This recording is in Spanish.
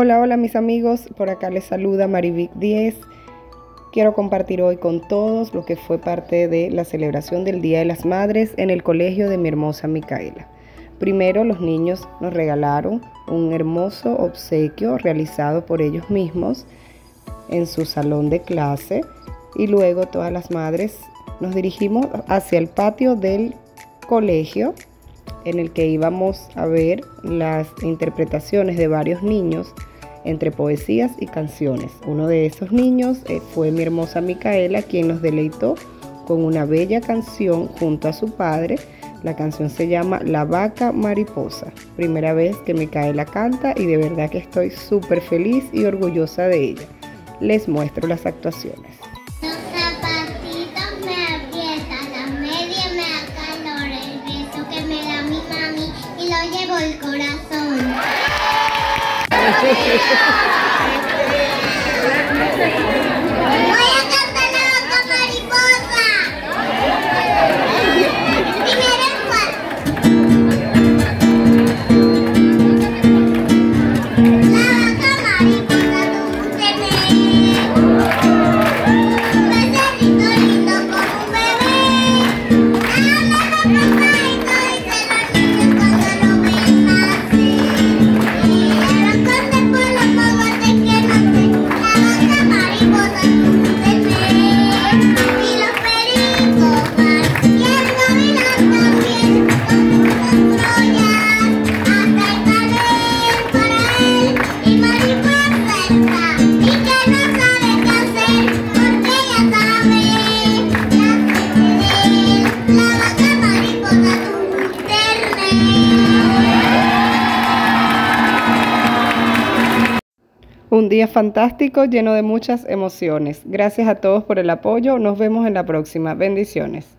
Hola, hola mis amigos, por acá les saluda Marivic 10. Quiero compartir hoy con todos lo que fue parte de la celebración del Día de las Madres en el colegio de mi hermosa Micaela. Primero los niños nos regalaron un hermoso obsequio realizado por ellos mismos en su salón de clase y luego todas las madres nos dirigimos hacia el patio del colegio en el que íbamos a ver las interpretaciones de varios niños entre poesías y canciones. Uno de esos niños eh, fue mi hermosa Micaela, quien nos deleitó con una bella canción junto a su padre. La canción se llama La vaca mariposa. Primera vez que Micaela canta y de verdad que estoy súper feliz y orgullosa de ella. Les muestro las actuaciones. Thank you. Un día fantástico lleno de muchas emociones. Gracias a todos por el apoyo. Nos vemos en la próxima. Bendiciones.